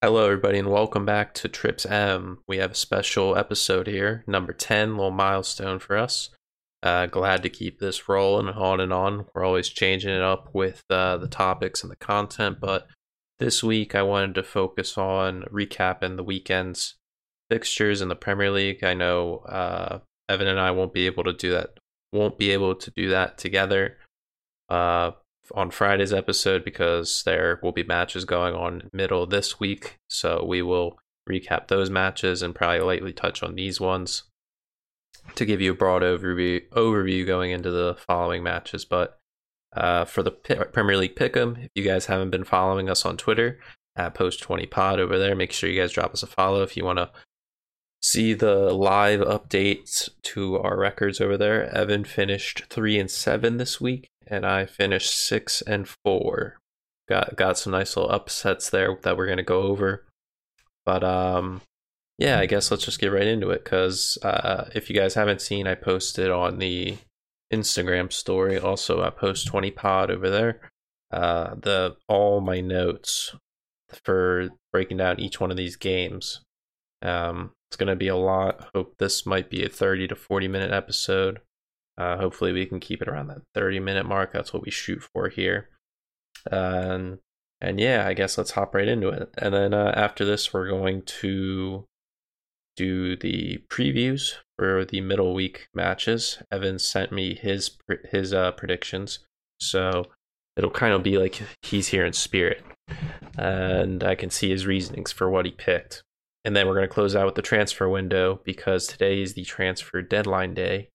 Hello, everybody, and welcome back to Trips M. We have a special episode here, number 10, little milestone for us. Uh, glad to keep this rolling on and on. We're always changing it up with uh, the topics and the content, but this week I wanted to focus on recapping the weekend's fixtures in the Premier League. I know uh, Evan and I won't be able to do that. Won't be able to do that together. Uh, on Friday's episode because there will be matches going on middle this week. So we will recap those matches and probably lightly touch on these ones to give you a broad overview overview going into the following matches. But uh, for the P- Premier League Pick'em, if you guys haven't been following us on Twitter at Post20Pod over there, make sure you guys drop us a follow if you want to see the live updates to our records over there. Evan finished three and seven this week and I finished six and four. Got got some nice little upsets there that we're gonna go over. But um, yeah, I guess let's just get right into it. Cause uh, if you guys haven't seen, I posted on the Instagram story, also I post twenty pod over there. Uh, the all my notes for breaking down each one of these games. Um, it's gonna be a lot. Hope this might be a thirty to forty minute episode. Uh, hopefully, we can keep it around that 30 minute mark. That's what we shoot for here. and and yeah, I guess let's hop right into it. And then uh, after this, we're going to do the previews for the middle week matches. Evan sent me his his uh, predictions, so it'll kind of be like he's here in spirit, and I can see his reasonings for what he picked. And then we're going to close out with the transfer window because today is the transfer deadline day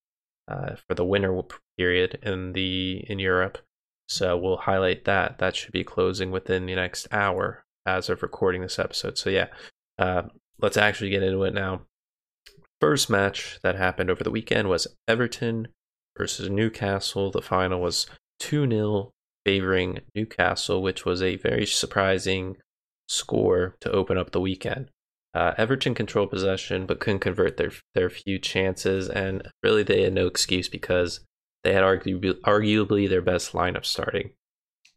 uh, for the winter period in the in Europe. So we'll highlight that. That should be closing within the next hour as of recording this episode. So yeah, uh, let's actually get into it now. First match that happened over the weekend was Everton versus Newcastle. The final was 2 0 favoring Newcastle, which was a very surprising score to open up the weekend. Uh, Everton controlled possession but couldn't convert their their few chances, and really they had no excuse because they had arguably, arguably their best lineup starting.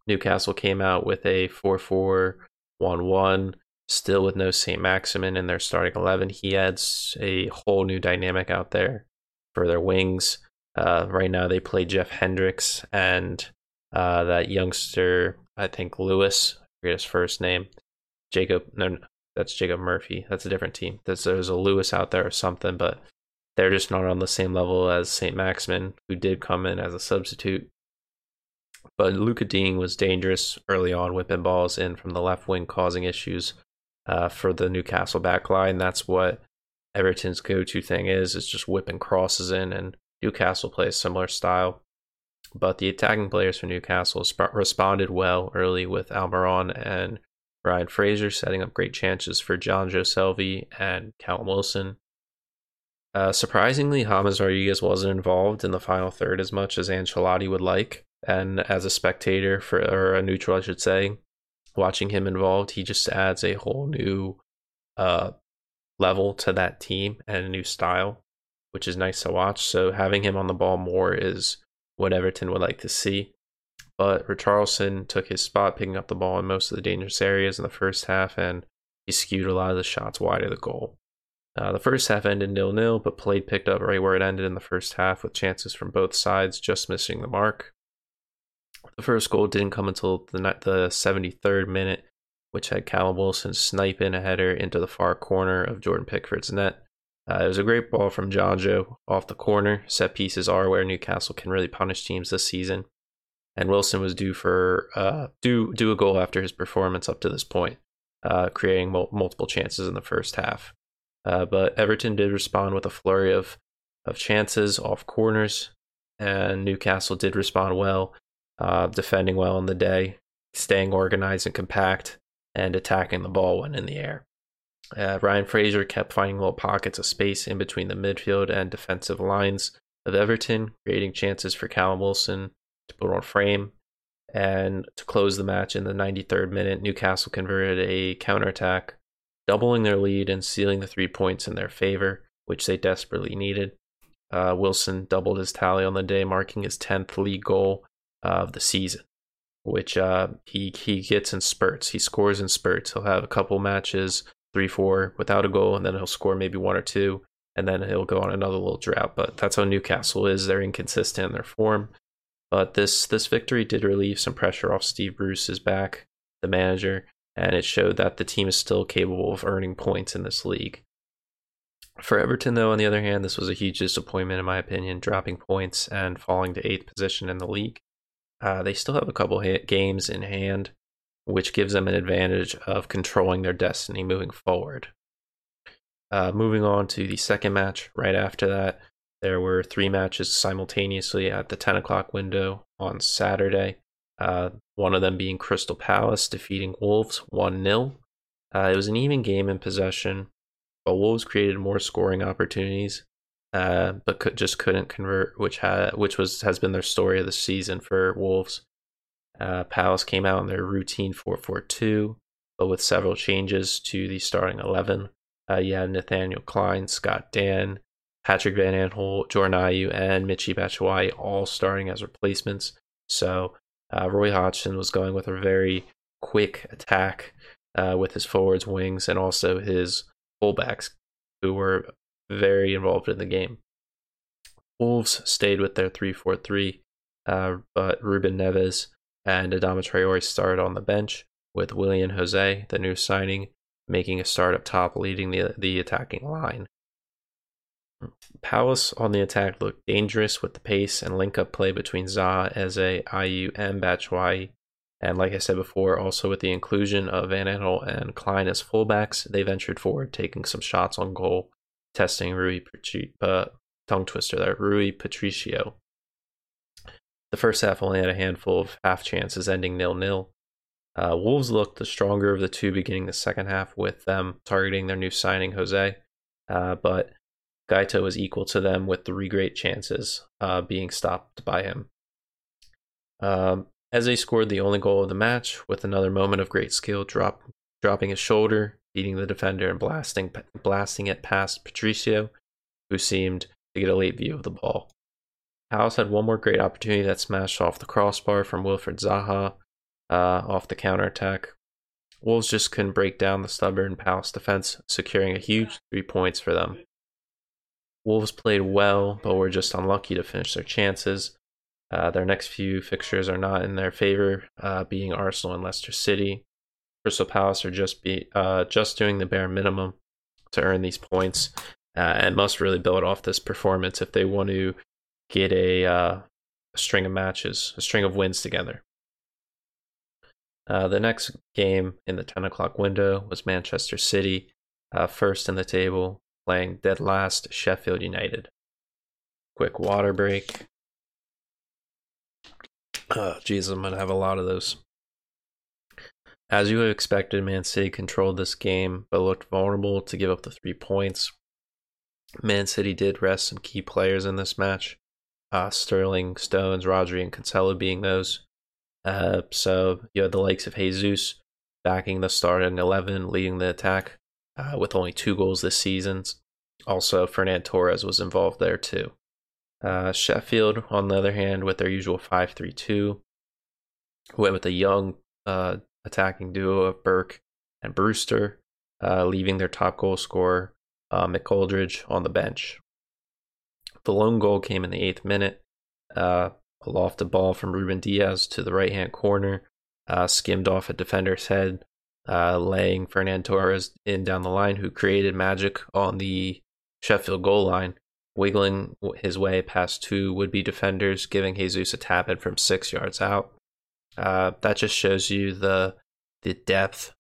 Newcastle came out with a 4 4 1 1, still with no St. Maximin in their starting 11. He adds a whole new dynamic out there for their wings. Uh, right now, they play Jeff Hendricks and uh, that youngster, I think Lewis, I forget his first name. Jacob, no, that's Jacob Murphy. That's a different team. There's, there's a Lewis out there or something, but they're just not on the same level as St. Maximin, who did come in as a substitute. But Luca Digne was dangerous early on, whipping balls in from the left wing, causing issues uh, for the Newcastle backline. That's what Everton's go-to thing is, is just whipping crosses in, and Newcastle plays similar style. But the attacking players for Newcastle sp- responded well early with Almiron and Ryan Fraser setting up great chances for Jonjo Shelvey and Callum Wilson. Uh, surprisingly, James Rodriguez wasn't involved in the final third as much as Ancelotti would like. And as a spectator, for or a neutral, I should say, watching him involved, he just adds a whole new uh, level to that team and a new style, which is nice to watch. So having him on the ball more is what Everton would like to see but Richarlison took his spot, picking up the ball in most of the dangerous areas in the first half, and he skewed a lot of the shots wide of the goal. Uh, the first half ended nil nil, but played picked up right where it ended in the first half with chances from both sides just missing the mark. The first goal didn't come until the, the 73rd minute, which had Callum Wilson snipe in a header into the far corner of Jordan Pickford's net. Uh, it was a great ball from Jonjo off the corner. Set pieces are where Newcastle can really punish teams this season and Wilson was due for uh, due due a goal after his performance up to this point, uh, creating mul- multiple chances in the first half. Uh, but Everton did respond with a flurry of of chances off corners, and Newcastle did respond well, uh, defending well in the day, staying organized and compact, and attacking the ball when in the air. Uh, Ryan Fraser kept finding little pockets of space in between the midfield and defensive lines of Everton, creating chances for Callum Wilson to put on frame. And to close the match in the 93rd minute, Newcastle converted a counterattack, doubling their lead and sealing the three points in their favor, which they desperately needed. Uh, Wilson doubled his tally on the day, marking his 10th league goal of the season. which uh, he he gets in spurts. He scores in spurts. He'll have a couple matches, three, four, without a goal, and then he'll score maybe one or two, and then he'll go on another little drought. But that's how Newcastle is. They're inconsistent in their form. But this this victory did relieve some pressure off Steve Bruce's back, the manager, and it showed that the team is still capable of earning points in this league. For Everton, though, on the other hand, this was a huge disappointment in my opinion, dropping points and falling to eighth position in the league. Uh, they still have a couple games in hand, which gives them an advantage of controlling their destiny moving forward. Uh, moving on to the second match, right after that, there were three matches simultaneously at the 10 o'clock window on Saturday. Uh, one of them being Crystal Palace defeating Wolves 1 0. Uh, it was an even game in possession, but Wolves created more scoring opportunities, uh, but could, just couldn't convert, which had which was has been their story of the season for Wolves. Uh, Palace came out in their routine 4-4-2, but with several changes to the starting 11. Uh, you had Nathaniel Klein, Scott Dann, Patrick Van Aanholt, Jordan Ayew, and Michy Batshuayi all starting as replacements. So uh, Roy Hodgson was going with a very quick attack uh, with his forwards, wings, and also his fullbacks, who were very involved in the game. Wolves stayed with their 3 4 3, uh, but Ruben Neves and Adama Traore started on the bench, with Willian Jose, the new signing, making a start up top, leading the, the attacking line. Palace on the attack looked dangerous with the pace and link up play between Zaha, Eze, Ayew, and Batshuayi. And like I said before, also with the inclusion of Van Aanholt and Klein as fullbacks, they ventured forward, taking some shots on goal, testing Rui Patri- uh, tongue twister there, Rui Patricio. The first half only had a handful of half chances, ending nil nil. Uh, Wolves looked the stronger of the two beginning the second half, with them targeting their new signing Jose. Uh, but Guaita was equal to them with three great chances uh, being stopped by him. Um, Eze scored the only goal of the match with another moment of great skill, drop, dropping his shoulder, beating the defender, and blasting, blasting it past Patricio, who seemed to get a late view of the ball. House had one more great opportunity that smashed off the crossbar from Wilfried Zaha uh, off the counterattack. Wolves just couldn't break down the stubborn Palace defense, securing a huge three points for them. Wolves played well, but were just unlucky to finish their chances. Uh, their next few fixtures are not in their favor, uh, being Arsenal and Leicester City. Crystal Palace are just be uh, just doing the bare minimum to earn these points, uh, and must really build off this performance if they want to get a, uh, a string of matches, a string of wins together. Uh, the next game in the 10 o'clock window was Manchester City, first in the table playing dead last Sheffield United. Quick water break. Oh, Jesus, I'm going to have a lot of those. As you would have expected, Man City controlled this game, but looked vulnerable to give up the three points. Man City did rest some key players in this match. Uh, Sterling, Stones, Rodri, and Cancelo being those. Uh, so you had the likes of Jesus backing the start at 11, leading the attack uh, with only two goals this season. Also, Ferran Torres was involved there too. Uh, Sheffield, on the other hand, with their usual 5 3 2, went with a young uh, attacking duo of Burke and Brewster, uh, leaving their top goal scorer, uh, McGoldrick, on the bench. The lone goal came in the eighth minute. Uh, a lofted ball from Ruben Dias to the right hand corner, uh, skimmed off a defender's head, uh, laying Ferran Torres in down the line, who created magic on the Sheffield goal line, wiggling his way past two would be defenders, giving Jesus a tap in from six yards out. Uh, that just shows you the the depth,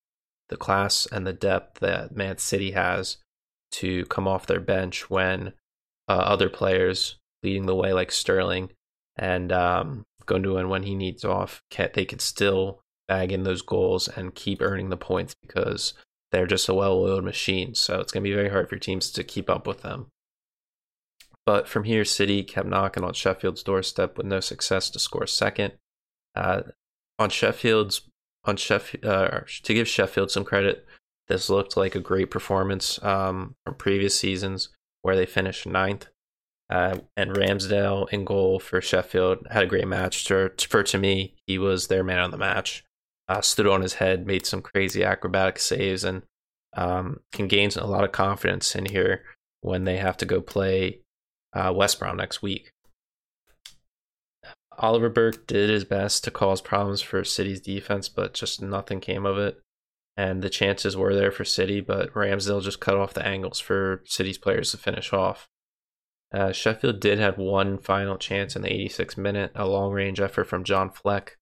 the class, and the depth that Man City has to come off their bench when uh, other players leading the way, like Sterling and um, Gundogan, when he needs off, can, they could still bag in those goals and keep earning the points because they're just a well-oiled machine. So it's going to be very hard for teams to keep up with them. But from here, City kept knocking on Sheffield's doorstep with no success to score second. Uh, on Sheffield's on Sheffield uh, to give Sheffield some credit, this looked like a great performance um, from previous seasons where they finished ninth. Uh, and Ramsdale in goal for Sheffield had a great match. For, for to me, he was their man on the match. Uh, stood on his head, made some crazy acrobatic saves, and um, can gain a lot of confidence in here when they have to go play uh, West Brom next week. Oliver Burke did his best to cause problems for City's defense, but just nothing came of it. And the chances were there for City, but Ramsdale just cut off the angles for City's players to finish off. Uh, Sheffield did have one final chance in the 86th minute, a long range effort from John Fleck,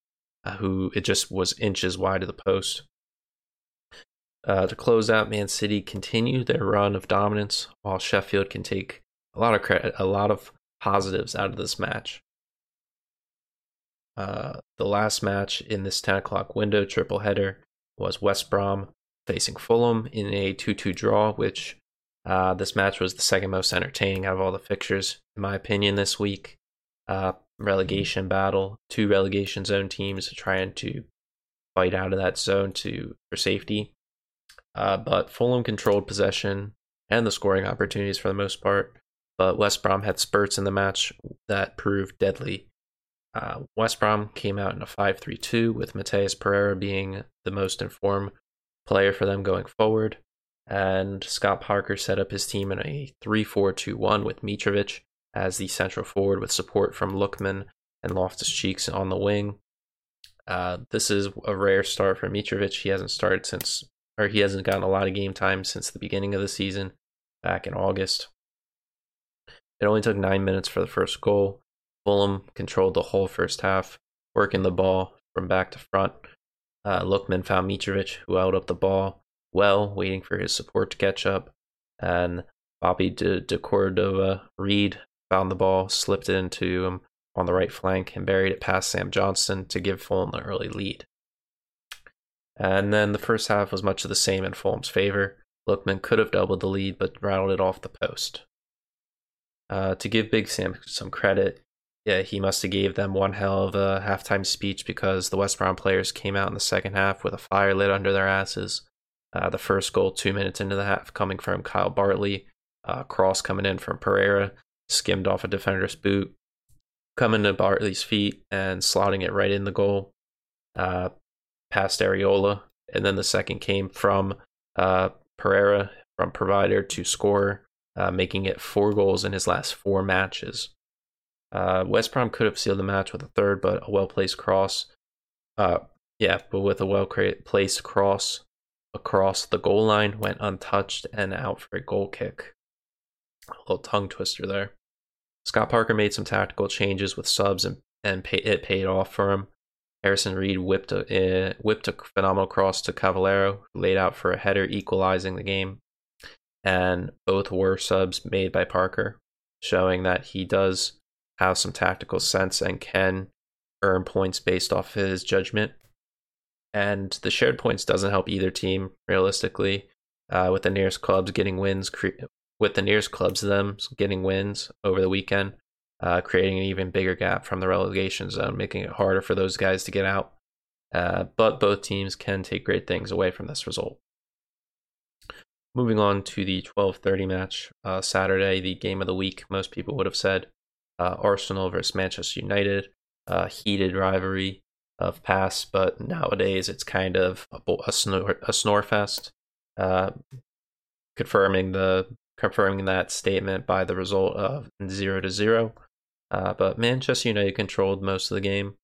uh, who it just was inches wide of the post. Uh, to close out, Man City continue their run of dominance, while Sheffield can take a lot of credit, a lot of positives out of this match. Uh, the last match in this 10 o'clock window triple header was West Brom facing Fulham in a 2 2 draw, which uh, this match was the second most entertaining out of all the fixtures, in my opinion, this week. Uh, relegation battle, two relegation zone teams trying to fight out of that zone to for safety. Uh, but Fulham controlled possession and the scoring opportunities for the most part. But West Brom had spurts in the match that proved deadly. Uh, West Brom came out in a 5 3 2, with Matheus Pereira being the most informed player for them going forward. And Scott Parker set up his team in a 3 4 2 1 with Mitrovic as the central forward with support from Lookman and Loftus Cheeks on the wing. Uh, this is a rare start for Mitrovic. He hasn't started since, or he hasn't gotten a lot of game time since the beginning of the season back in August. It only took nine minutes for the first goal. Fulham controlled the whole first half, working the ball from back to front. Uh, Lookman found Mitrovic, who held up the ball well, waiting for his support to catch up. And Bobby de, de Cordova Reid found the ball, slipped it into him on the right flank, and buried it past Sam Johnstone to give Fulham the early lead. And then the first half was much of the same in Fulham's favor. Lookman could have doubled the lead, but rattled it off the post. Uh, to give Big Sam some credit, yeah, he must have gave them one hell of a halftime speech because the West Brom players came out in the second half with a fire lit under their asses. Uh, the first goal, two minutes into the half, coming from Kyle Bartley, uh, cross coming in from Pereira, skimmed off a defender's boot, coming to Bartley's feet and slotting it right in the goal, uh, past Areola, and then the second came from uh, Pereira from provider to score, uh, making it four goals in his last four matches. Uh, West Brom could have sealed the match with a third, but a well placed cross. Uh, yeah, but with a well placed cross across the goal line, went untouched and out for a goal kick. A little tongue twister there. Scott Parker made some tactical changes with subs and, and pay, it paid off for him. Harrison Reed whipped a, uh, whipped a phenomenal cross to Cavaleiro, who laid out for a header, equalizing the game. And both were subs made by Parker, showing that he does have some tactical sense and can earn points based off his judgment. And the shared points doesn't help either team realistically. Uh, with the nearest clubs getting wins, cre- with the nearest clubs to them getting wins over the weekend, uh, creating an even bigger gap from the relegation zone, making it harder for those guys to get out. Uh, but both teams can take great things away from this result. Moving on to the 12:30 match uh, Saturday, the game of the week. Most people would have said uh, Arsenal versus Manchester United, a heated rivalry of past, but nowadays it's kind of a, a snore a snore fest. Uh, confirming the confirming that statement by the result of zero to zero. Uh, but Manchester United controlled most of the game,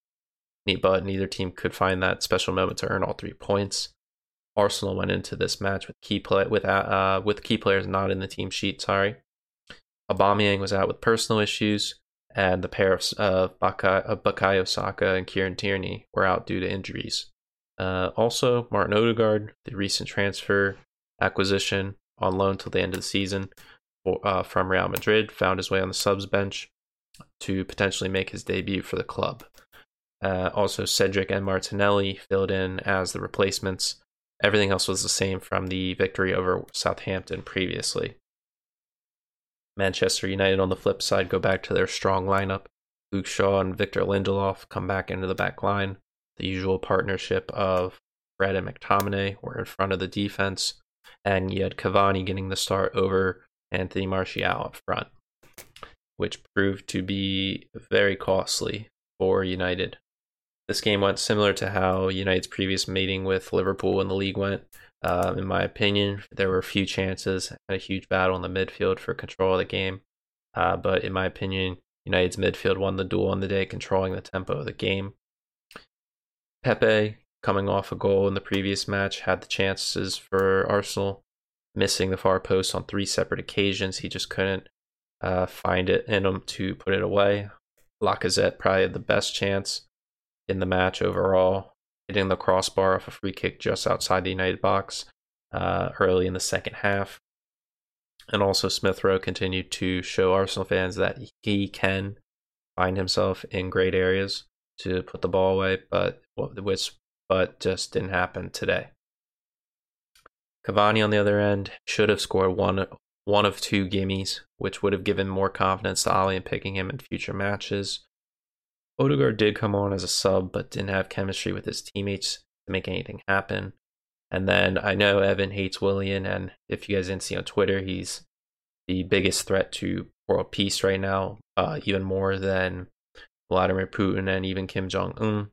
but neither team could find that special moment to earn all three points. Arsenal went into this match with key play with uh, with key players not in the team sheet. Sorry, Aubameyang was out with personal issues and the pair of uh, Bukayo Saka and Kieran Tierney were out due to injuries. Uh, also, Martin Odegaard, the recent transfer acquisition on loan till the end of the season for, uh, from Real Madrid, found his way on the subs bench to potentially make his debut for the club. Uh, also, Cedric and Martinelli filled in as the replacements. Everything else was the same from the victory over Southampton previously. Manchester United on the flip side go back to their strong lineup. Luke Shaw and Victor Lindelof come back into the back line. The usual partnership of Fred and McTominay were in front of the defense, and you had Cavani getting the start over Anthony Martial up front. which proved to be very costly for United. This game went similar to how United's previous meeting with Liverpool in the league went. Uh, in my opinion, there were a few chances, a huge battle in the midfield for control of the game. Uh, but in my opinion, United's midfield won the duel on the day, controlling the tempo of the game. Pepe, coming off a goal in the previous match, had the chances for Arsenal, missing the far post on three separate occasions. He just couldn't uh, find it in him to put it away. Lacazette probably had the best chance in the match overall, hitting the crossbar off a free kick just outside the United box uh, early in the second half. And also, Smith Rowe continued to show Arsenal fans that he can find himself in great areas to put the ball away, but which but just didn't happen today. Cavani, on the other end, should have scored one one of two gimmies, which would have given more confidence to Ole in picking him in future matches. Odegaard did come on as a sub, but didn't have chemistry with his teammates to make anything happen. And then I know Evan hates Willian, and if you guys didn't see on Twitter, he's the biggest threat to world peace right now, uh, even more than Vladimir Putin and even Kim Jong Un.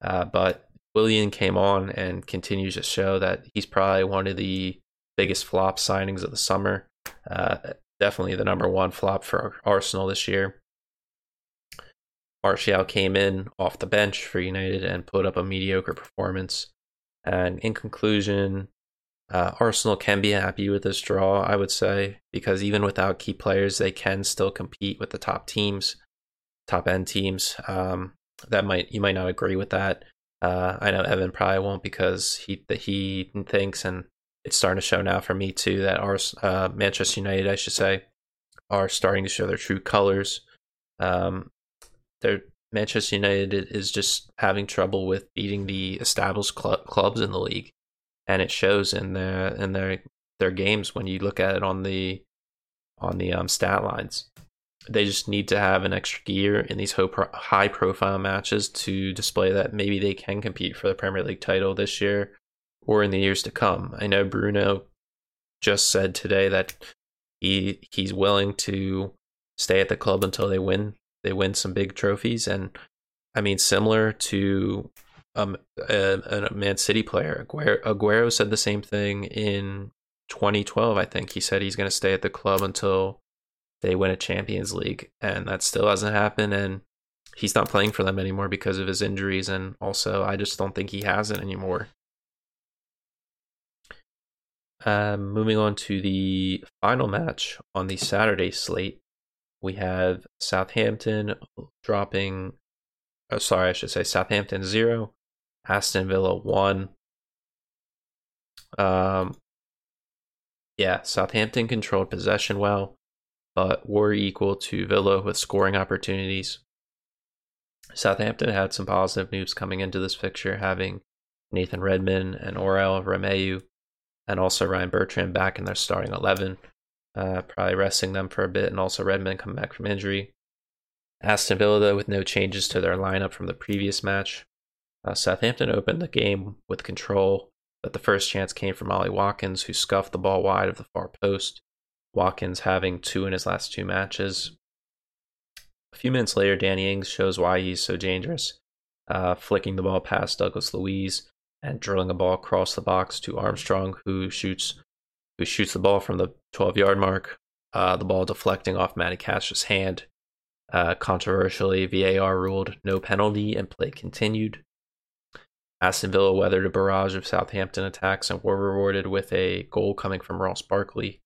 Uh, but Willian came on and continues to show that he's probably one of the biggest flop signings of the summer. Uh, definitely the number one flop for Arsenal this year. Martial came in off the bench for United and put up a mediocre performance. And in conclusion, uh, Arsenal can be happy with this draw, I would say, because even without key players, they can still compete with the top teams, top end teams. Um, that might you might not agree with that. Uh, I know Evan probably won't because he he thinks, and it's starting to show now for me too, that our uh, Manchester United, I should say, are starting to show their true colors. Um, their Manchester United is just having trouble with beating the established cl- clubs in the league, and it shows in their in their their games when you look at it on the on the um, stat lines. They just need to have an extra gear in these high profile matches to display that maybe they can compete for the Premier League title this year or in the years to come. I know Bruno just said today that he he's willing to stay at the club until they win they win some big trophies and I mean similar to um, a, a Man City player Aguero, Aguero said the same thing in 2012 I think he said he's going to stay at the club until they win a Champions League and that still hasn't happened and he's not playing for them anymore because of his injuries and also I just don't think he has it anymore um, moving on to the final match on the Saturday slate, we have Southampton dropping. Oh, sorry, I should say Southampton zero, Aston Villa one. Um, yeah, Southampton controlled possession well, but were equal to Villa with scoring opportunities. Southampton had some positive news coming into this fixture, having Nathan Redmond and Oriol Romeu and also Ryan Bertrand back in their starting 11. Uh, probably resting them for a bit, and also Redmond coming back from injury. Aston Villa, though, with no changes to their lineup from the previous match. Uh, Southampton opened the game with control, but the first chance came from Ollie Watkins, who scuffed the ball wide of the far post. Watkins having two in his last two matches. A few minutes later, Danny Ings shows why he's so dangerous, uh, flicking the ball past Douglas Luiz and drilling a ball across the box to Armstrong, who shoots who shoots the ball from the 12 yard mark. Uh, the ball deflecting off Matty Cash's hand. Uh, controversially, VAR ruled no penalty and play continued. Aston Villa weathered a barrage of Southampton attacks and were rewarded with a goal coming from Ross Barkley,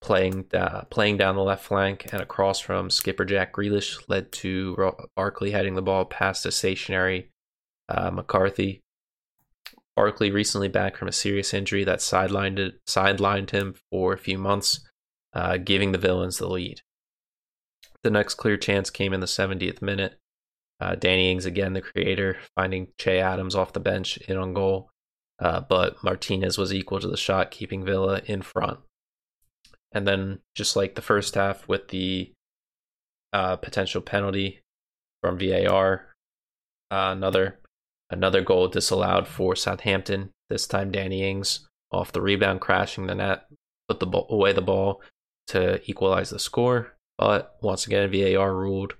playing uh, playing down the left flank and across from skipper Jack Grealish led to Barkley heading the ball past a stationary uh, McCarthy. Barkley recently back from a serious injury that sidelined it, sidelined him for a few months, uh, giving the Villans the lead. The next clear chance came in the 70th minute. Uh, Danny Ings, again the creator, finding Che Adams off the bench in on goal, uh, but Martinez was equal to the shot, keeping Villa in front. And then, just like the first half, with the uh, potential penalty from VAR, uh, another Another goal disallowed for Southampton. This time, Danny Ings off the rebound, crashing the net, put the ball, away the ball to equalize the score. But once again, VAR ruled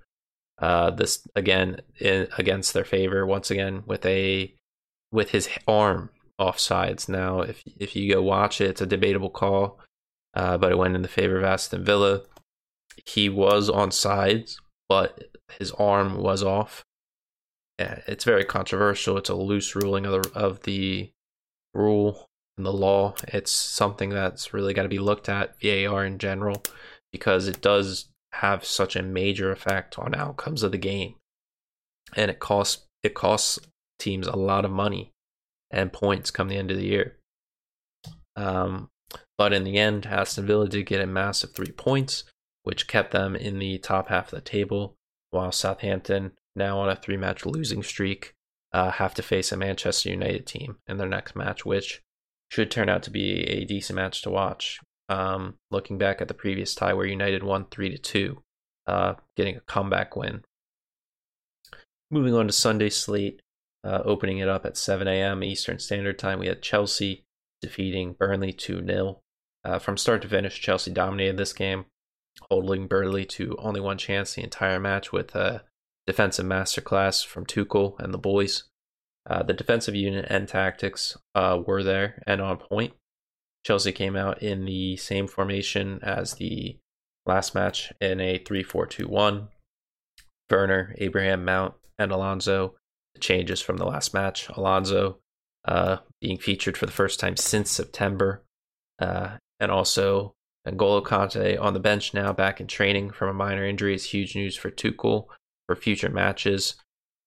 uh, this again in, against their favor. Once again with a with his arm offsides. Now, if if you go watch it, it's a debatable call, uh, but it went in the favor of Aston Villa. He was on sides, but his arm was off. Yeah, it's very controversial. It's a loose ruling of the of the rule and the law. It's something that's really got to be looked at VAR in general because it does have such a major effect on outcomes of the game, and it costs it costs teams a lot of money and points come the end of the year. Um, but in the end, Aston Villa did get a massive three points, which kept them in the top half of the table, while Southampton, now on a three match losing streak, uh, have to face a Manchester United team in their next match, which should turn out to be a decent match to watch. Um, looking back at the previous tie where United won 3 to 2, uh, getting a comeback win. Moving on to Sunday slate, uh, opening it up at 7 a.m. Eastern Standard Time, we had Chelsea defeating Burnley 2 0. Uh, from start to finish, Chelsea dominated this game, holding Burnley to only one chance the entire match with a defensive masterclass from Tuchel and the boys. Uh, the defensive unit and tactics uh, were there and on point. Chelsea came out in the same formation as the last match in a 3 4 2 1. Werner, Abraham Mount, and Alonso. The changes from the last match. Alonso uh, being featured for the first time since September. Uh, and also N'Golo Kante on the bench now, back in training from a minor injury is huge news for Tuchel for future matches.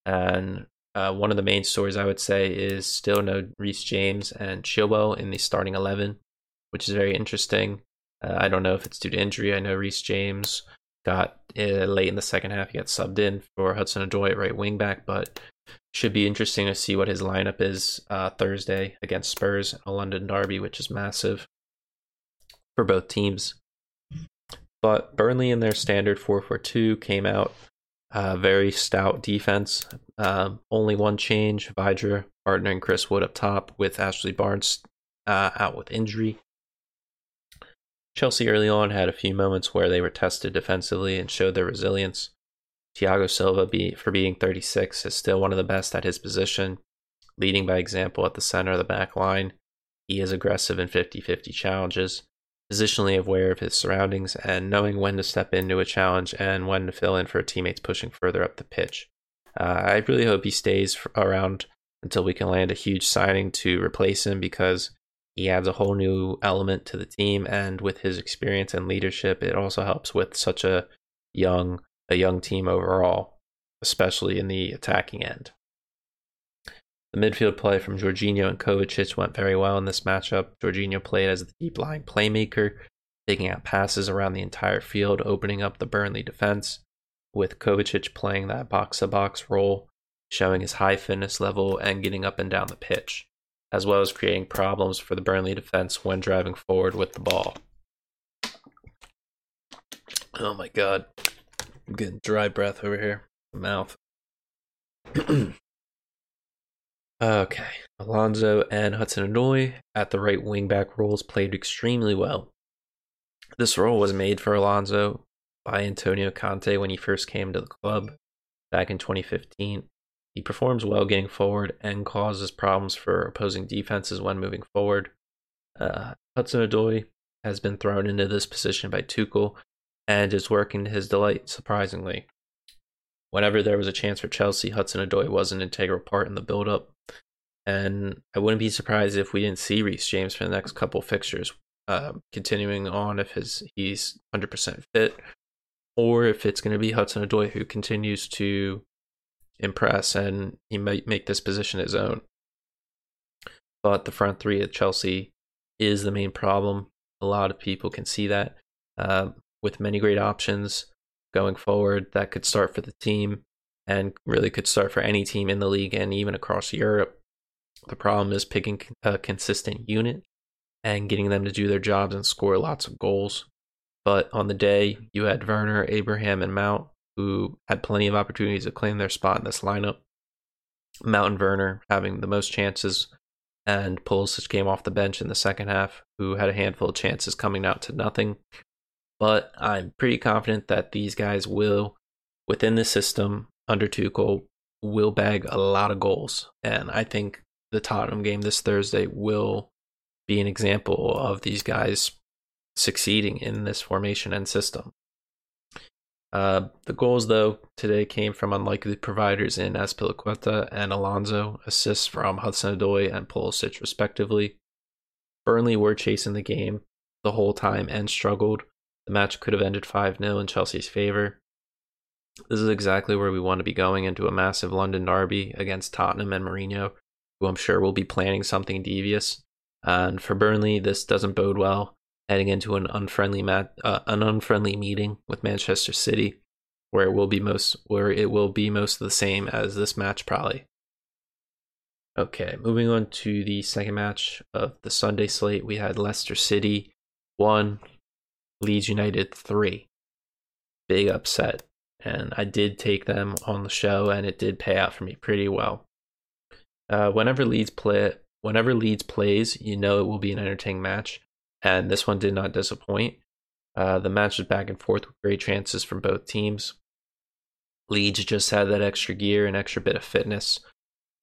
And uh, one of the main stories I would say is still no Reece James and Chilwell in the starting 11, which is very interesting. Uh, I don't know if it's due to injury. I know Reece James got uh, late in the second half. He got subbed in for Hudson Odoi at right wing back, but should be interesting to see what his lineup is uh, Thursday against Spurs, a London derby, which is massive for both teams. But Burnley in their standard 4 4 2 came out uh, very stout defense. Um, only one change Vydra partnering Chris Wood up top with Ashley Barnes uh, out with injury. Chelsea early on had a few moments where they were tested defensively and showed their resilience. Thiago Silva, be, for being 36, is still one of the best at his position, leading by example at the center of the back line. He is aggressive in 50 50 challenges positionally aware of his surroundings and knowing when to step into a challenge and when to fill in for teammates pushing further up the pitch. Uh, I really hope he stays around until we can land a huge signing to replace him because he adds a whole new element to the team and with his experience and leadership it also helps with such a young a young team overall especially in the attacking end the midfield play from Jorginho and Kovacic went very well in this matchup. Jorginho played as the deep lying playmaker, taking out passes around the entire field, opening up the Burnley defense, with Kovacic playing that box to box role, showing his high fitness level and getting up and down the pitch, as well as creating problems for the Burnley defense when driving forward with the ball. Oh my god. I'm getting dry breath over here. Mouth. Okay. Alonso and Hudson Odoi at the right wingback roles played extremely well. This role was made for Alonso by Antonio Conte when he first came to the club back in 2015. He performs well getting forward and causes problems for opposing defenses when moving forward. Uh, Hudson Odoi has been thrown into this position by Tuchel and is working to his delight, surprisingly. Whenever there was a chance for Chelsea, Hudson Odoi was an integral part in the build up and I wouldn't be surprised if we didn't see Reece James for the next couple fixtures. Uh, continuing on, if his he's 100% fit, or if it's going to be Hudson Odoi who continues to impress and he might make this position his own. But the front three at Chelsea is the main problem. A lot of people can see that. Uh, with many great options going forward, that could start for the team and really could start for any team in the league and even across Europe. The problem is picking a consistent unit and getting them to do their jobs and score lots of goals. But on the day, you had Werner, Abraham, and Mount, who had plenty of opportunities to claim their spot in this lineup. Mount and Werner having the most chances, and Pulisic came off the bench in the second half, who had a handful of chances coming out to nothing. but I'm pretty confident that these guys will, within the system under Tuchel, will bag a lot of goals. And I think the Tottenham game this Thursday will be an example of these guys succeeding in this formation and system. Uh, the goals, though, today came from unlikely providers in Azpilicueta and Alonso, assists from Hudson-Odoi and Pulisic, respectively. Burnley were chasing the game the whole time and struggled. The match could have ended 5 0 in Chelsea's favour. This is exactly where we want to be going into a massive London derby against Tottenham and Mourinho, who I'm sure will be planning something devious. And for Burnley, this doesn't bode well heading into an unfriendly mat, uh, an unfriendly meeting with Manchester City, where it will be most where it will be most of the same as this match probably. Okay, moving on to the second match of the Sunday slate, we had Leicester City one, Leeds United three. Big upset, and I did take them on the show, and it did pay out for me pretty well. Uh, whenever Leeds play, whenever Leeds plays, you know it will be an entertaining match and this one did not disappoint. Uh, the match was back and forth with great chances from both teams. Leeds just had that extra gear and extra bit of fitness.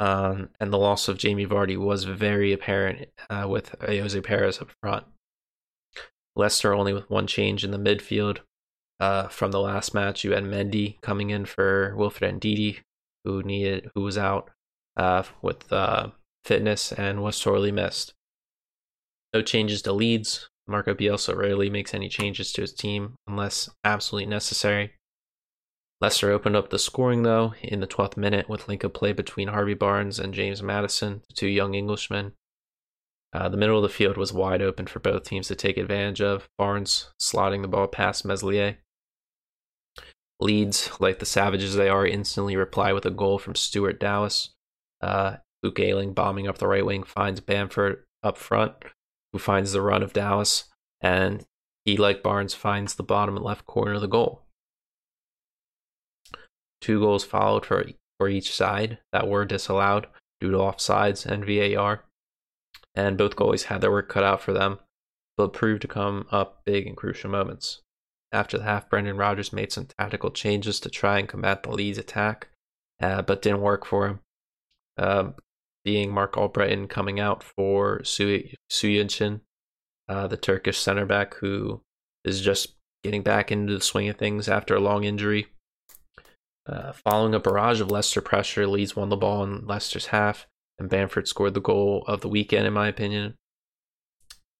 Um, and the loss of Jamie Vardy was very apparent uh, with Ayoze Perez up front. Leicester only with one change in the midfield. Uh, from the last match, you had Mendy coming in for Wilfred Ndidi, who needed who was out uh, with uh, fitness and was sorely missed. No changes to Leeds. Marco Bielsa rarely makes any changes to his team unless absolutely necessary. Leicester opened up the scoring though in the 12th minute with link of play between Harvey Barnes and James Maddison, the two young Englishmen. Uh, the middle of the field was wide open for both teams to take advantage of. Barnes slotting the ball past Meslier. Leeds, like the savages they are, instantly reply with a goal from Stuart Dallas. Uh, Luke Ayling bombing up the right wing finds Bamford up front, who finds the run of Dallas, and he, like Barnes, finds the bottom left corner of the goal. Two goals followed for, for each side that were disallowed due to offsides and VAR, and both goalies had their work cut out for them, but proved to come up big in crucial moments. After the half, Brendan Rodgers made some tactical changes to try and combat the Leeds attack, uh, but didn't work for him. Um, being Marc Albrighton coming out for Söyüncü, uh, the Turkish center back who is just getting back into the swing of things after a long injury. Uh, following a barrage of Leicester pressure, Leeds won the ball in Leicester's half, and Bamford scored the goal of the weekend, in my opinion.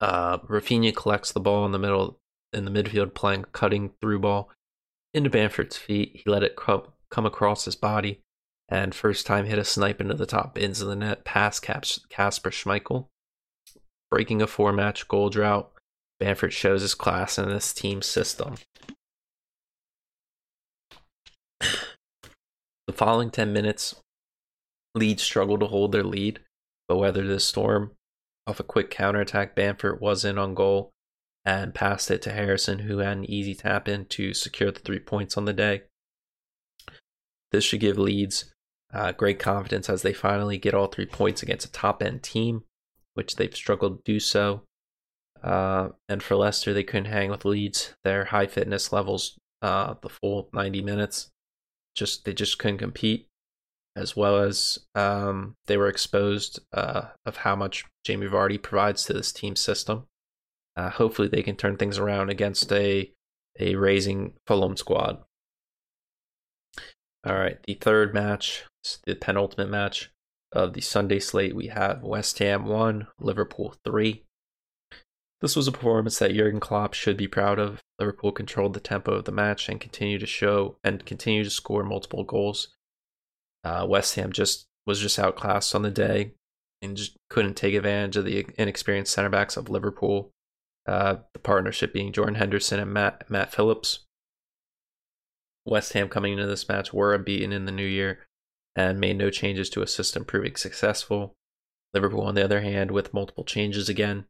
Uh, Raphinha collects the ball in the middle in the midfield, playing cutting through ball into Bamford's feet. He let it come, come across his body, and first time hit a snipe into the top bins of the net past Kasper Schmeichel. Breaking a four match goal drought, Bamford shows his class in this team system. The following 10 minutes, Leeds struggled to hold their lead, but weathered the storm. Off a quick counterattack, Bamford was in on goal and passed it to Harrison, who had an easy tap in to secure the three points on the day. This should give Leeds uh, great confidence as they finally get all three points against a top end team, which they've struggled to do so. Uh, and for Leicester, they couldn't hang with Leeds. Their high fitness levels, uh, the full 90 minutes, just they just couldn't compete. As well as um, they were exposed uh, of how much Jamie Vardy provides to this team system. Uh, hopefully, they can turn things around against a a raising Fulham squad. All right, the third match the penultimate match of the Sunday slate. We have West Ham 1, Liverpool 3. This was a performance that Jurgen Klopp should be proud of. Liverpool controlled the tempo of the match and continued to show and continue to score multiple goals. Uh, West Ham just was just outclassed on the day and just couldn't take advantage of the inexperienced center backs of Liverpool. Uh, the partnership being Jordan Henderson and Matt Matt Phillips. West Ham coming into this match were unbeaten in the new year and made no changes to a system proving successful. Liverpool, on the other hand, with multiple changes again.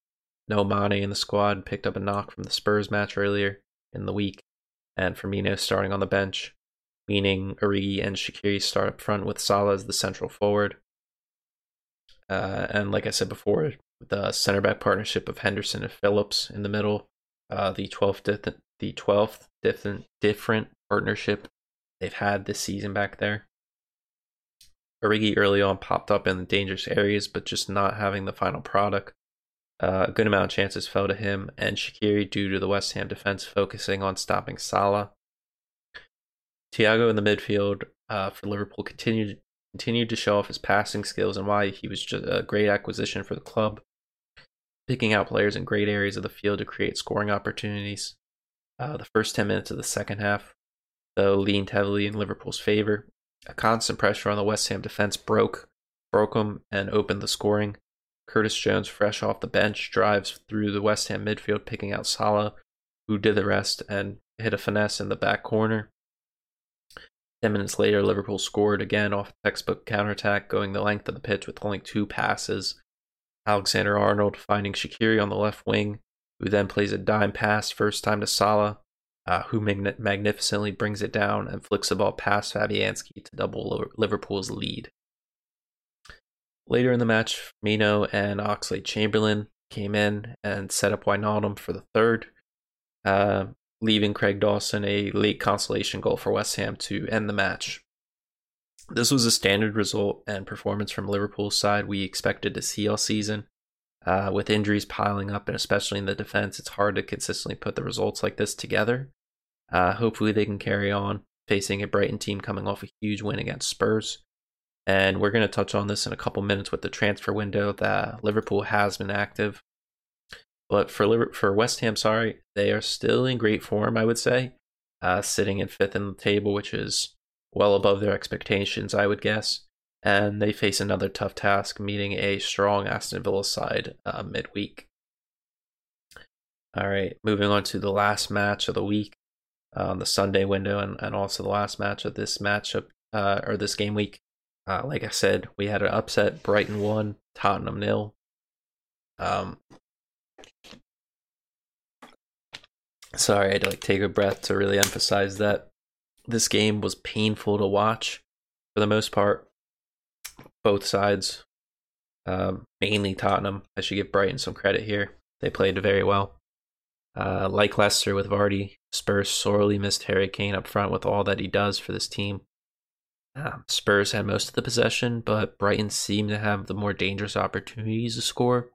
No Mane in the squad, picked up a knock from the Spurs match earlier in the week, and Firmino starting on the bench, meaning Origi and Shaqiri start up front with Salah as the central forward. Uh, and like I said before, the center back partnership of Henderson and Phillips in the middle uh, the 12th di- the 12th different different partnership they've had this season back there. Origi early on popped up in dangerous areas, but just not having the final product. Uh, a good amount of chances fell to him and Shaqiri due to the West Ham defense focusing on stopping Salah. Thiago in the midfield uh, for Liverpool continued continued to show off his passing skills and why he was just a great acquisition for the club, picking out players in great areas of the field to create scoring opportunities. Uh, the first 10 minutes of the second half, though, leaned heavily in Liverpool's favor. A constant pressure on the West Ham defense broke, broke them and opened the scoring. Curtis Jones, fresh off the bench, drives through the West Ham midfield, picking out Salah, who did the rest and hit a finesse in the back corner. Ten minutes later, Liverpool scored again off a textbook counterattack, going the length of the pitch with only two passes. Alexander Arnold finding Shaqiri on the left wing, who then plays a dime pass first time to Salah, uh, who magn- magnificently brings it down and flicks the ball past Fabianski to double Liverpool's lead. Later in the match, Mino and Oxlade Chamberlain came in and set up Wijnaldum for the third. Uh, leaving Craig Dawson a late consolation goal for West Ham to end the match. This was a standard result and performance from Liverpool's side we expected to see all season. Uh, with injuries piling up, and especially in the defense, it's hard to consistently put the results like this together. Uh, hopefully, they can carry on facing a Brighton team coming off a huge win against Spurs. And we're going to touch on this in a couple minutes with the transfer window that Liverpool has been active. But for for West Ham, sorry, they are still in great form. I would say, uh, sitting in fifth in the table, which is well above their expectations, I would guess. And they face another tough task, meeting a strong Aston Villa side uh, midweek. All right, moving on to the last match of the week uh, on the Sunday window, and, and also the last match of this matchup uh, or this game week. Uh, like I said, we had an upset. Brighton won, Tottenham nil. Um, sorry, I had to like take a breath to really emphasize that this game was painful to watch for the most part. Both sides, um, mainly Tottenham. I should give Brighton some credit here. They played very well. Uh, like Leicester with Vardy, Spurs sorely missed Harry Kane up front with all that he does for this team. Um, Spurs had most of the possession, but Brighton seemed to have the more dangerous opportunities to score.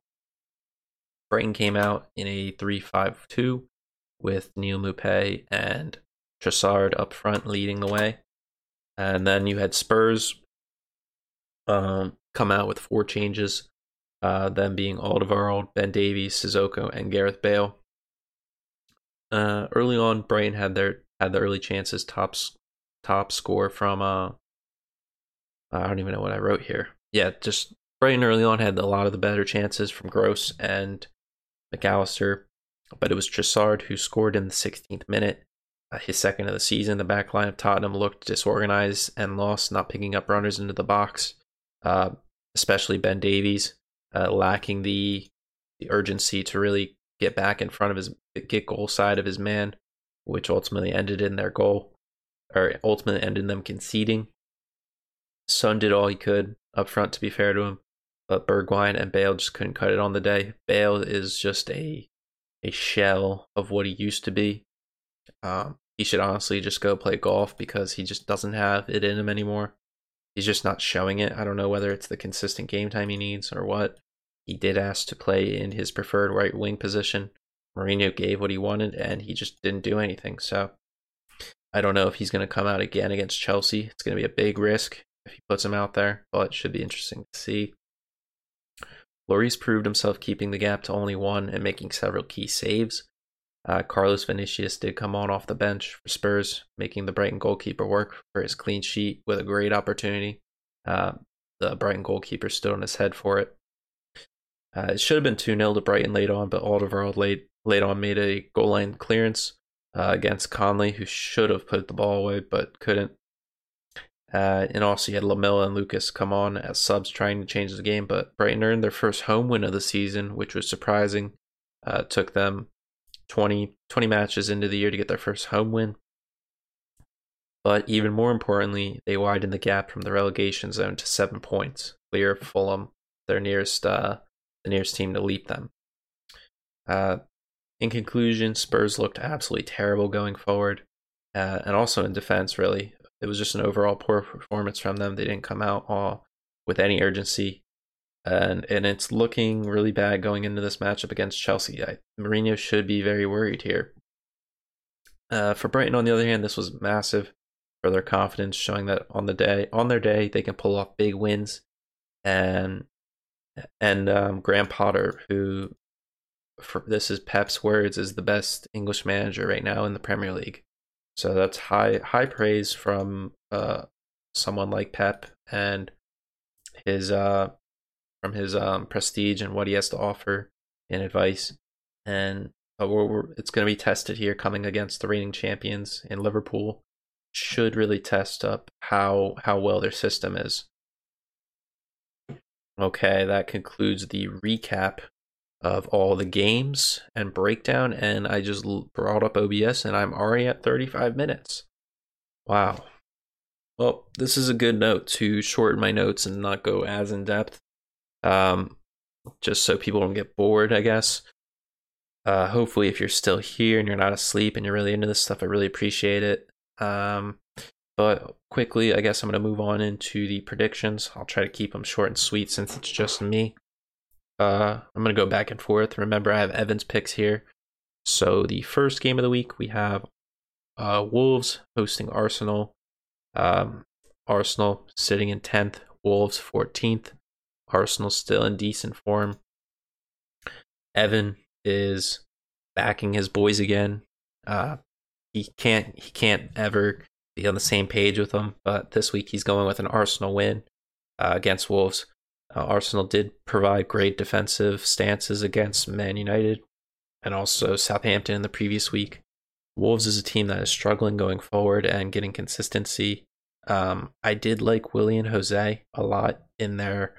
Brighton came out in a 3 5 2 with Neal Maupay and Trossard up front leading the way. And then you had Spurs um, come out with four changes, uh, them being Alderweireld, Ben Davies, Sissoko, and Gareth Bale. Uh, early on, Brighton had their had the early chances. Top top score from uh, I don't even know what I wrote here. Yeah, just Brighton early on had a lot of the better chances from Gross and Mac Allister, but it was Trossard who scored in the 16th minute, uh, his second of the season. The back line of Tottenham looked disorganized and lost, not picking up runners into the box, uh, especially Ben Davies, uh, lacking the the urgency to really get back in front of his get goal side of his man, which ultimately ended in their goal, or ultimately ended in them conceding. Son did all he could up front, to be fair to him, but Bergwijn and Bale just couldn't cut it on the day. Bale is just a a shell of what he used to be. Um, he should honestly just go play golf because he just doesn't have it in him anymore. He's just not showing it. I don't know whether it's the consistent game time he needs or what. He did ask to play in his preferred right wing position. Mourinho gave what he wanted and he just didn't do anything. So I don't know if he's going to come out again against Chelsea. It's going to be a big risk if he puts him out there, but it should be interesting to see. Lloris proved himself keeping the gap to only one and making several key saves. Uh, Carlos Vinicius did come on off the bench for Spurs, making the Brighton goalkeeper work for his clean sheet with a great opportunity. Uh, the Brighton goalkeeper stood on his head for it. Uh, it should have been 2 0 to Brighton late on, but Alderweireld late, late on made a goal line clearance uh, against Connolly, who should have put the ball away but couldn't. Uh, and also, you had Lamela and Lucas come on as subs trying to change the game. But Brighton earned their first home win of the season, which was surprising. Uh, took them 20, 20 matches into the year to get their first home win. But even more importantly, they widened the gap from the relegation zone to seven points, clear of Fulham, their nearest, uh, the nearest team to leap them. Uh, in conclusion, Spurs looked absolutely terrible going forward, uh, and also in defense. Really, it was just an overall poor performance from them. They didn't come out all with any urgency, and and it's looking really bad going into this matchup against Chelsea. I, Mourinho should be very worried here. Uh, for Brighton, on the other hand, this was massive for their confidence, showing that on the day on their day they can pull off big wins, and and um, Graham Potter, who for, this is Pep's words, is the best English manager right now in the Premier League. So that's high high praise from uh, someone like Pep and his uh, from his um, prestige and what he has to offer in advice. And uh, we're, we're, it's going to be tested here coming against the reigning champions in Liverpool. Should really test up how how well their system is. Okay, that concludes the recap of all the games and breakdown. And I just brought up OBS and I'm already at 35 minutes. Wow. Well, this is a good note to shorten my notes and not go as in depth. Um, just so people don't get bored, I guess. Uh, hopefully, if you're still here and you're not asleep and you're really into this stuff, I really appreciate it. Um, but quickly, I guess I'm going to move on into the predictions. I'll try to keep them short and sweet since it's just me. Uh, I'm going to go back and forth. Remember, I have Evan's picks here. So the first game of the week, we have uh, Wolves hosting Arsenal. Um, Arsenal sitting in 10th, Wolves 14th. Arsenal still in decent form. Evan is backing his boys again. Uh, he can't he can't ever be on the same page with them, but this week he's going with an Arsenal win uh, against Wolves. Uh, Arsenal did provide great defensive stances against Man United and also Southampton in the previous week. Wolves is a team that is struggling going forward and getting consistency. Um, I did like Willian Jose a lot in their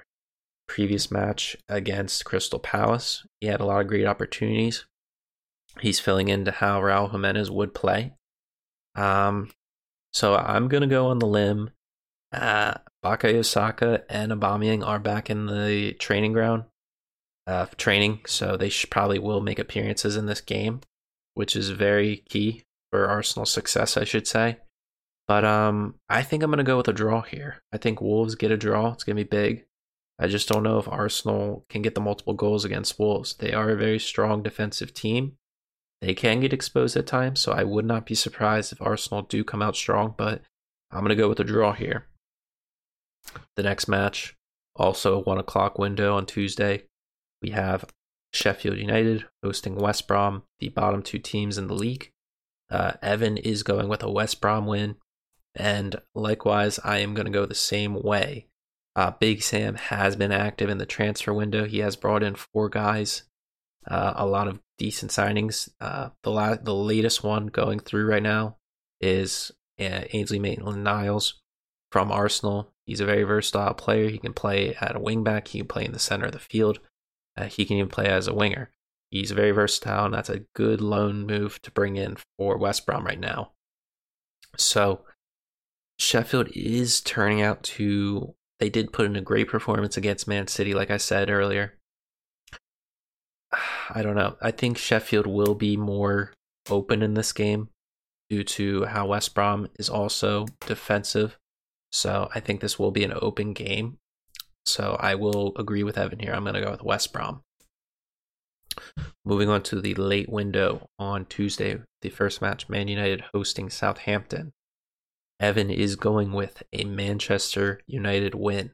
previous match against Crystal Palace. He had a lot of great opportunities. He's filling into how Raul Jimenez would play. Um, so I'm gonna go on the limb uh, Bukayo Saka and Aubameyang are back in the training ground, uh, training, so they should, probably will make appearances in this game, which is very key for Arsenal's success, I should say. But um, I think I'm gonna go with a draw here. I think Wolves get a draw. It's gonna be big. I just don't know if Arsenal can get the multiple goals against Wolves. They are a very strong defensive team. They can get exposed at times, so I would not be surprised if Arsenal do come out strong, but I'm going to go with a draw here. The next match, also one o'clock window on Tuesday, we have Sheffield United hosting West Brom, the bottom two teams in the league. Uh, Evan is going with a West Brom win, and likewise, I am going to go the same way. Uh, Big Sam has been active in the transfer window. He has brought in four guys, uh, a lot of decent signings. Uh, the la- the latest one going through right now is uh, Ainsley Maitland-Niles from Arsenal. He's a very versatile player. He can play at a wingback. He can play in the center of the field. Uh, he can even play as a winger. He's very versatile, and that's a good loan move to bring in for West Brom right now. So Sheffield is turning out to. They did put in a great performance against Man City, like I said earlier. I don't know. I think Sheffield will be more open in this game due to how West Brom is also defensive. So I think this will be an open game. So I will agree with Evan here. I'm going to go with West Brom. Moving on to the late window on Tuesday, the first match, Man United hosting Southampton. Evan is going with a Manchester United win,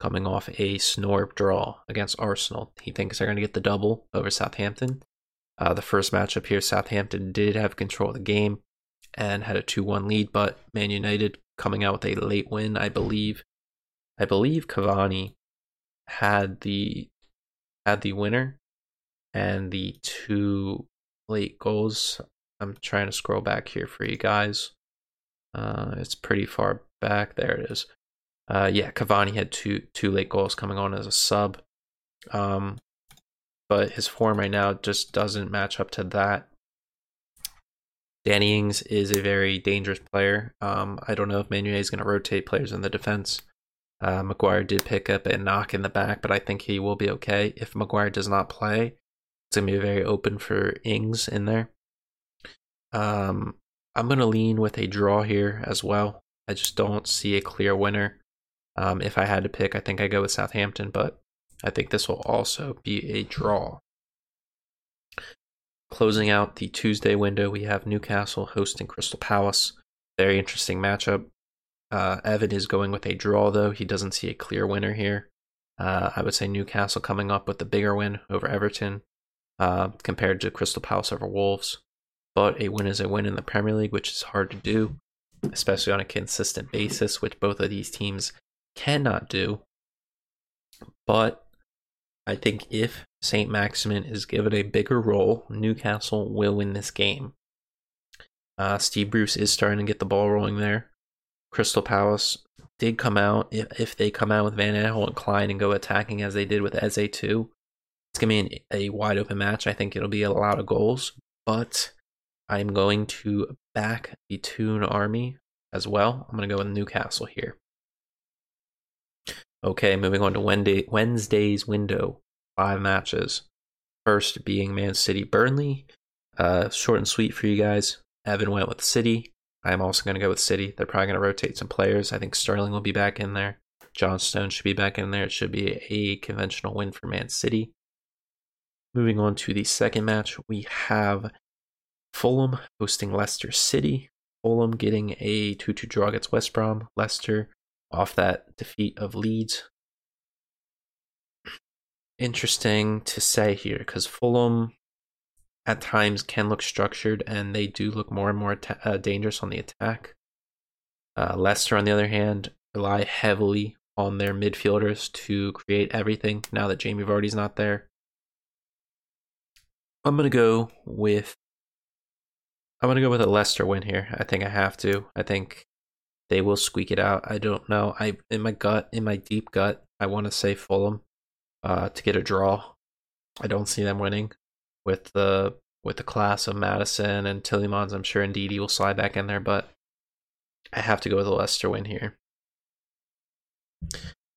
coming off a snore draw against Arsenal. He thinks they're going to get the double over Southampton. Uh, the first matchup here, Southampton did have control of the game and had a 2 1 lead, but Man United coming out with a late win, I believe. I believe Cavani had the had the winner and the two late goals. I'm trying to scroll back here for you guys. Uh, it's pretty far back. There it is. Uh, yeah, Cavani had two two late goals coming on as a sub. Um, but his form right now just doesn't match up to that. Danny Ings is a very dangerous player. Um, I don't know if Manuel is going to rotate players in the defense. Uh, Maguire did pick up a knock in the back, but I think he will be okay. If Maguire does not play, It's gonna be very open for Ings in there. Um, I'm gonna lean with a draw here as well. I just don't see a clear winner. Um, if I had to pick, I think I go with Southampton, but I think this will also be a draw. Closing out the Tuesday window, we have Newcastle hosting Crystal Palace. Very interesting matchup. Uh, Evan is going with a draw, though. He doesn't see a clear winner here. Uh, I would say Newcastle coming up with the bigger win over Everton uh, compared to Crystal Palace over Wolves. But a win is a win in the Premier League, which is hard to do, especially on a consistent basis, which both of these teams cannot do. But I think if St. Maximin is given a bigger role, Newcastle will win this game. Uh, Steve Bruce is starting to get the ball rolling there. Crystal Palace did come out. If, if they come out with Van Aanholt and Klein and go attacking as they did with Eze too, it's going to be an, a wide open match. I think it'll be a lot of goals, but I'm going to back the Toon Army as well. I'm going to go with Newcastle here. Okay, moving on to Wednesday, Wednesday's window. Five matches. First being Man City Burnley. Uh, short and sweet for you guys. Evan went with City. I'm also going to go with City. They're probably going to rotate some players. I think Sterling will be back in there. John Stone should be back in there. It should be a conventional win for Man City. Moving on to the second match, we have Fulham hosting Leicester City. Fulham getting a 2 2 draw against West Brom. Leicester off that defeat of Leeds. Interesting to say here because Fulham at times can look structured and they do look more and more ta- uh, dangerous on the attack. Uh, Leicester, on the other hand, rely heavily on their midfielders to create everything now that Jamie Vardy's not there. I'm going to go with I'm to go with a Leicester win here. I think I have to. I think they will squeak it out. I don't know. I in my gut, in my deep gut, I want to say Fulham uh, to get a draw. I don't see them winning with the with the class of Maddison and Tielemans. I'm sure Ndidi will slide back in there, but I have to go with a Leicester win here.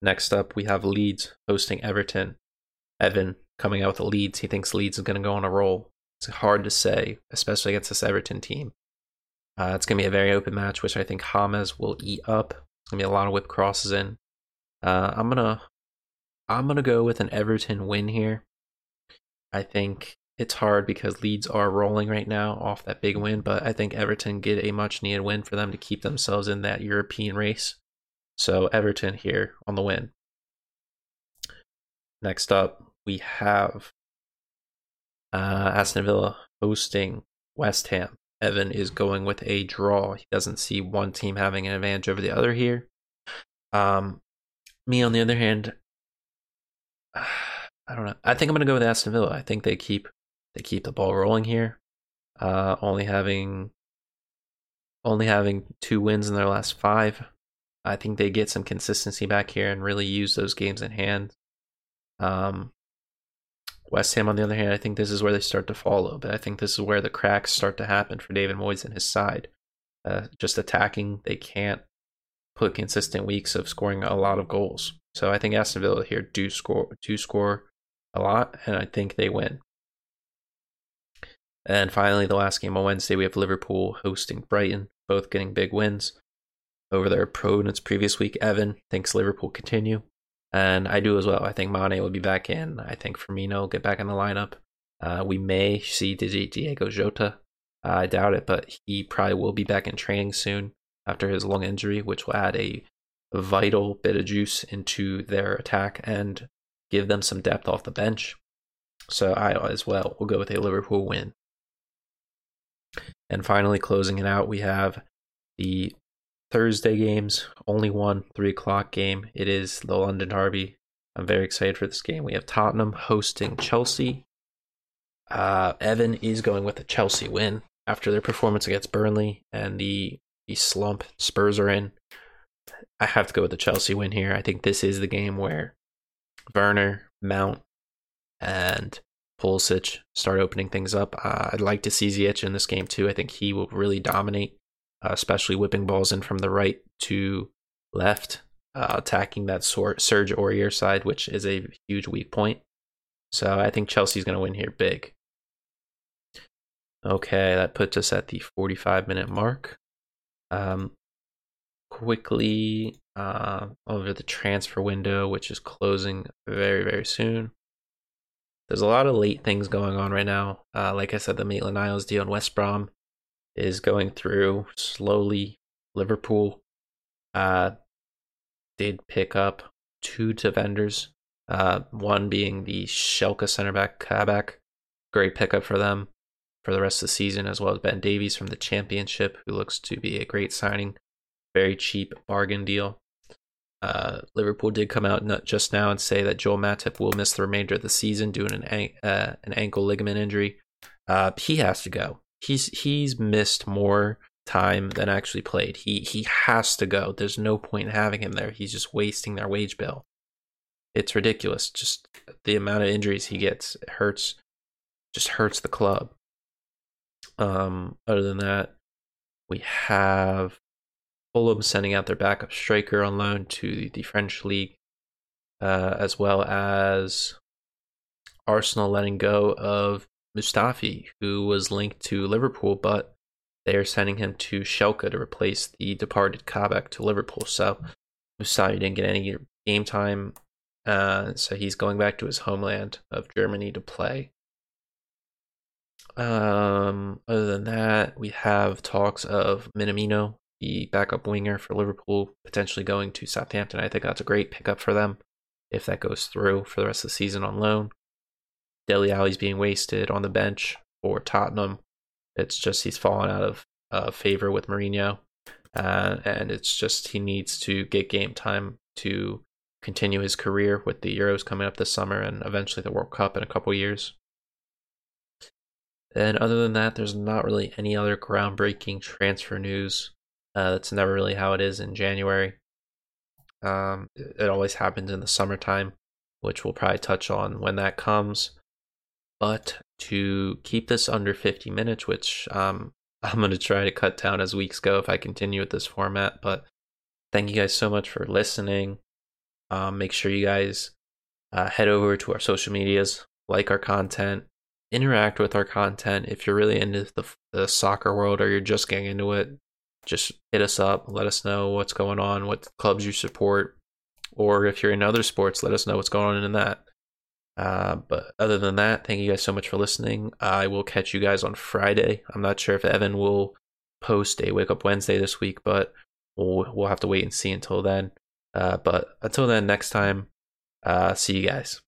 Next up, we have Leeds hosting Everton. Evan coming out with the Leeds. He thinks Leeds is going to go on a roll. It's hard to say, especially against this Everton team. Uh, it's going to be a very open match, which I think James will eat up. It's going to be a lot of whip crosses in. Uh, I'm gonna, I'm gonna go with an Everton win here. I think it's hard because Leeds are rolling right now off that big win, but I think Everton get a much needed win for them to keep themselves in that European race. So Everton here on the win. Next up, we have uh, Aston Villa hosting West Ham. Evan is going with a draw. He doesn't see one team having an advantage over the other here. Um, me, on the other hand, I don't know. I think I'm to go with Aston Villa. I think they keep they keep the ball rolling here. Uh, only having only having two wins in their last five. I think they get some consistency back here and really use those games in hand. Um, West Ham, on the other hand, I think this is where they start to fall a little bit. I think this is where the cracks start to happen for David Moyes and his side. Uh, just attacking, they can't put consistent weeks of scoring a lot of goals. So I think Aston Villa here do score do score a lot, and I think they win. And finally, the last game on Wednesday, we have Liverpool hosting Brighton, both getting big wins over their opponents previous week. Evan thinks Liverpool continue, and I do as well. I think Mane will be back in. I think Firmino will get back in the lineup. Uh, we may see Diego Jota. I doubt it, but he probably will be back in training soon after his lung injury, which will add a vital bit of juice into their attack and give them some depth off the bench. So I as well will go with a Liverpool win. And finally, closing it out, we have the Thursday games. Only one three o'clock game. It is the London Derby. I'm very excited for this game. We have Tottenham hosting Chelsea. Uh, Evan is going with a Chelsea win after their performance against Burnley and the, the slump Spurs are in. I have to go with the Chelsea win here. I think this is the game where Werner, Mount, and Pulisic start opening things up. Uh, I'd like to see Ziyech in this game too. I think he will really dominate, uh, especially whipping balls in from the right to left, uh, attacking that sort Serge Aurier side, which is a huge weak point. So I think Chelsea's going to win here big. Okay, that puts us at the 45 minute mark. Um, quickly uh, over the transfer window, which is closing very, very soon. There's a lot of late things going on right now. Uh, like I said, the Maitland Niles deal in West Brom is going through slowly. Liverpool uh, did pick up two defenders, uh, one being the Schalke center back Kabak. Great pickup for them for the rest of the season, as well as Ben Davies from the Championship, who looks to be a great signing. Very cheap bargain deal. Uh, Liverpool did come out just now and say that Joel Matip will miss the remainder of the season due to an, uh, an ankle ligament injury. Uh, he has to go. He's he's missed more time than actually played. He he has to go. There's no point in having him there. He's just wasting their wage bill. It's ridiculous. Just the amount of injuries he gets hurts. Just hurts the club. Um, other than that, we have Fulham sending out their backup striker on loan to the French league, uh, as well as Arsenal letting go of Mustafi, who was linked to Liverpool, but they are sending him to Schalke to replace the departed Kabak to Liverpool. So Mustafi didn't get any game time, uh, so he's going back to his homeland of Germany to play. Um, other than that, we have talks of Minamino, the backup winger for Liverpool, potentially going to Southampton. I think that's a great pickup for them if that goes through for the rest of the season on loan. Dele Alli's being wasted on the bench for Tottenham. It's just he's fallen out of uh, favor with Mourinho, uh, and it's just he needs to get game time to continue his career with the Euros coming up this summer and eventually the World Cup in a couple years. And other than that, there's not really any other groundbreaking transfer news. Uh, that's never really how it is in January. Um, it always happens in the summertime, which we'll probably touch on when that comes. But to keep this under 50 minutes, which um, I'm going to try to cut down as weeks go if I continue with this format. But thank you guys so much for listening. Um, make sure you guys uh, head over to our social medias, like our content, interact with our content. If you're really into the, the soccer world or you're just getting into it, just hit us up. Let us know what's going on, what clubs you support. Or if you're in other sports, let us know what's going on in that. Uh, but other than that, thank you guys so much for listening. I will catch you guys on Friday. I'm not sure if Evan will post a Wake Up Wednesday this week, but we'll, we'll have to wait and see until then. Uh, but until then, next time, uh, see you guys.